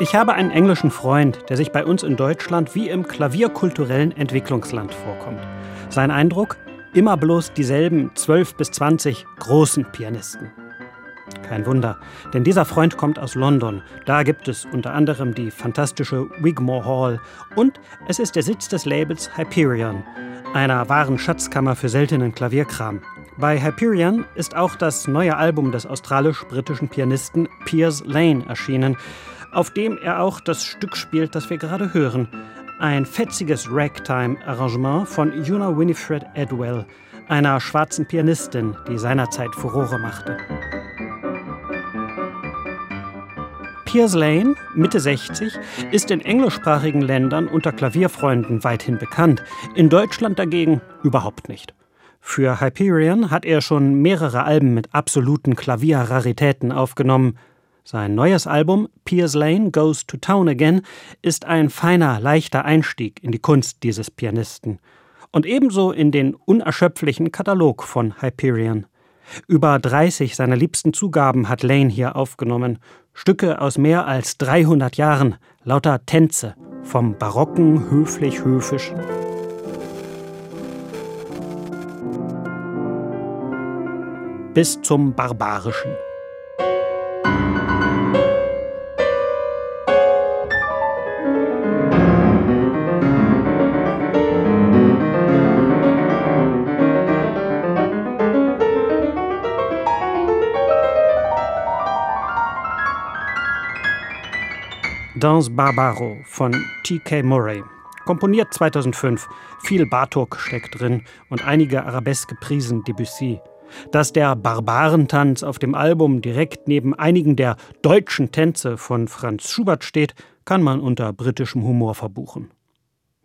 Ich habe einen englischen Freund, der sich bei uns in Deutschland wie im klavierkulturellen Entwicklungsland vorkommt. Sein Eindruck? Immer bloß dieselben 12 bis 20 großen Pianisten. Kein Wunder, denn dieser Freund kommt aus London. Da gibt es unter anderem die fantastische Wigmore Hall und es ist der Sitz des Labels Hyperion, einer wahren Schatzkammer für seltenen Klavierkram. Bei Hyperion ist auch das neue Album des australisch-britischen Pianisten Piers Lane erschienen, auf dem er auch das Stück spielt, das wir gerade hören. Ein fetziges Ragtime-Arrangement von Una Winifred Edwell, einer schwarzen Pianistin, die seinerzeit Furore machte. Piers Lane, Mitte 60, ist in englischsprachigen Ländern unter Klavierfreunden weithin bekannt, in Deutschland dagegen überhaupt nicht. Für Hyperion hat er schon mehrere Alben mit absoluten Klavierraritäten aufgenommen, sein neues Album Piers Lane Goes to Town Again ist ein feiner, leichter Einstieg in die Kunst dieses Pianisten und ebenso in den unerschöpflichen Katalog von Hyperion. Über 30 seiner liebsten Zugaben hat Lane hier aufgenommen, Stücke aus mehr als 300 Jahren, lauter Tänze, vom barocken höflich-höfischen bis zum barbarischen. Danse Barbaro von T.K. Murray. Komponiert 2005. Viel Bartok steckt drin und einige arabeske Prisen Debussy. Dass der Barbarentanz auf dem Album direkt neben einigen der deutschen Tänze von Franz Schubert steht, kann man unter britischem Humor verbuchen.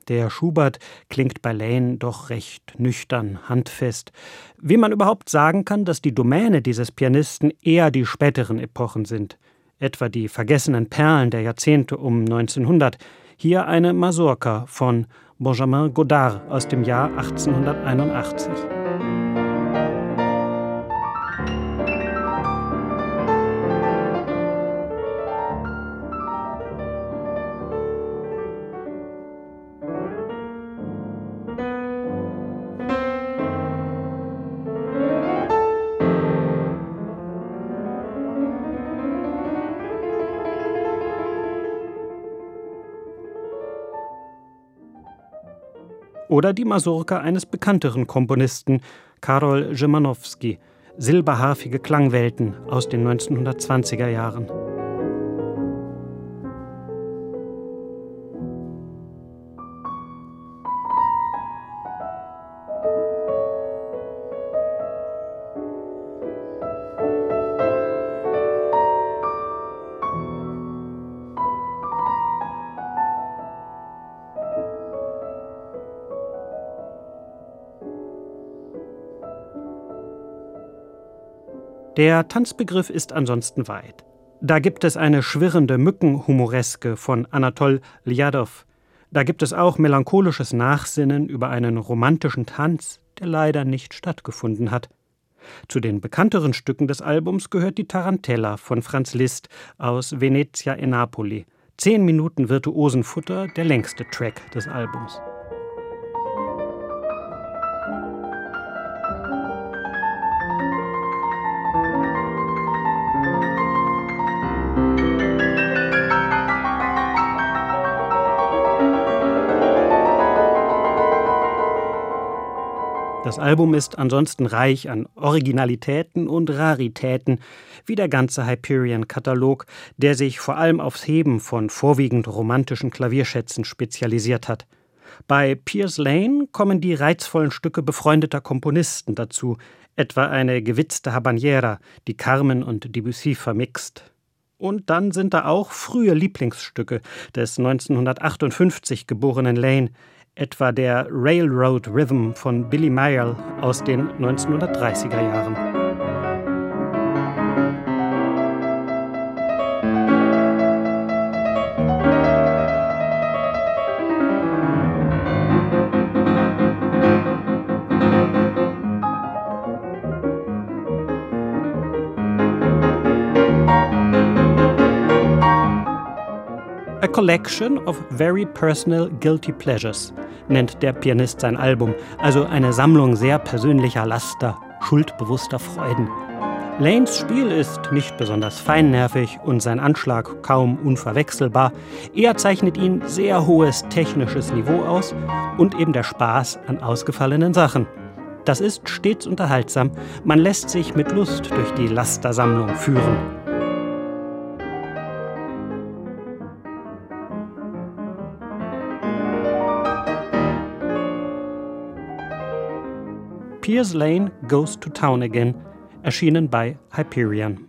Der Schubert klingt bei Lane doch recht nüchtern, handfest. Wie man überhaupt sagen kann, dass die Domäne dieses Pianisten eher die späteren Epochen sind etwa die vergessenen Perlen der Jahrzehnte um 1900, hier eine Mazurka von Benjamin Godard aus dem Jahr 1881. oder die Masurka eines bekannteren Komponisten, Karol Szymanowski, silberharfige Klangwelten aus den 1920er Jahren. Der Tanzbegriff ist ansonsten weit. Da gibt es eine schwirrende Mückenhumoreske von Anatol Ljadow. Da gibt es auch melancholisches Nachsinnen über einen romantischen Tanz, der leider nicht stattgefunden hat. Zu den bekannteren Stücken des Albums gehört die Tarantella von Franz Liszt aus Venezia e Napoli. Zehn Minuten virtuosen Futter, der längste Track des Albums. Das Album ist ansonsten reich an Originalitäten und Raritäten, wie der ganze Hyperion-Katalog, der sich vor allem aufs Heben von vorwiegend romantischen Klavierschätzen spezialisiert hat. Bei Piers Lane kommen die reizvollen Stücke befreundeter Komponisten dazu, etwa eine gewitzte Habanera, die Carmen und Debussy vermixt. Und dann sind da auch frühe Lieblingsstücke des 1958 geborenen Lane, etwa der Railroad Rhythm von Billy Meyer aus den 1930er Jahren. collection of very personal guilty pleasures nennt der Pianist sein Album, also eine Sammlung sehr persönlicher Laster, schuldbewusster Freuden. Lanes Spiel ist nicht besonders feinnervig und sein Anschlag kaum unverwechselbar. Er zeichnet ihn sehr hohes technisches Niveau aus und eben der Spaß an ausgefallenen Sachen. Das ist stets unterhaltsam. Man lässt sich mit Lust durch die Lastersammlung führen. Piers Lane Goes to Town Again, erschienen bei Hyperion.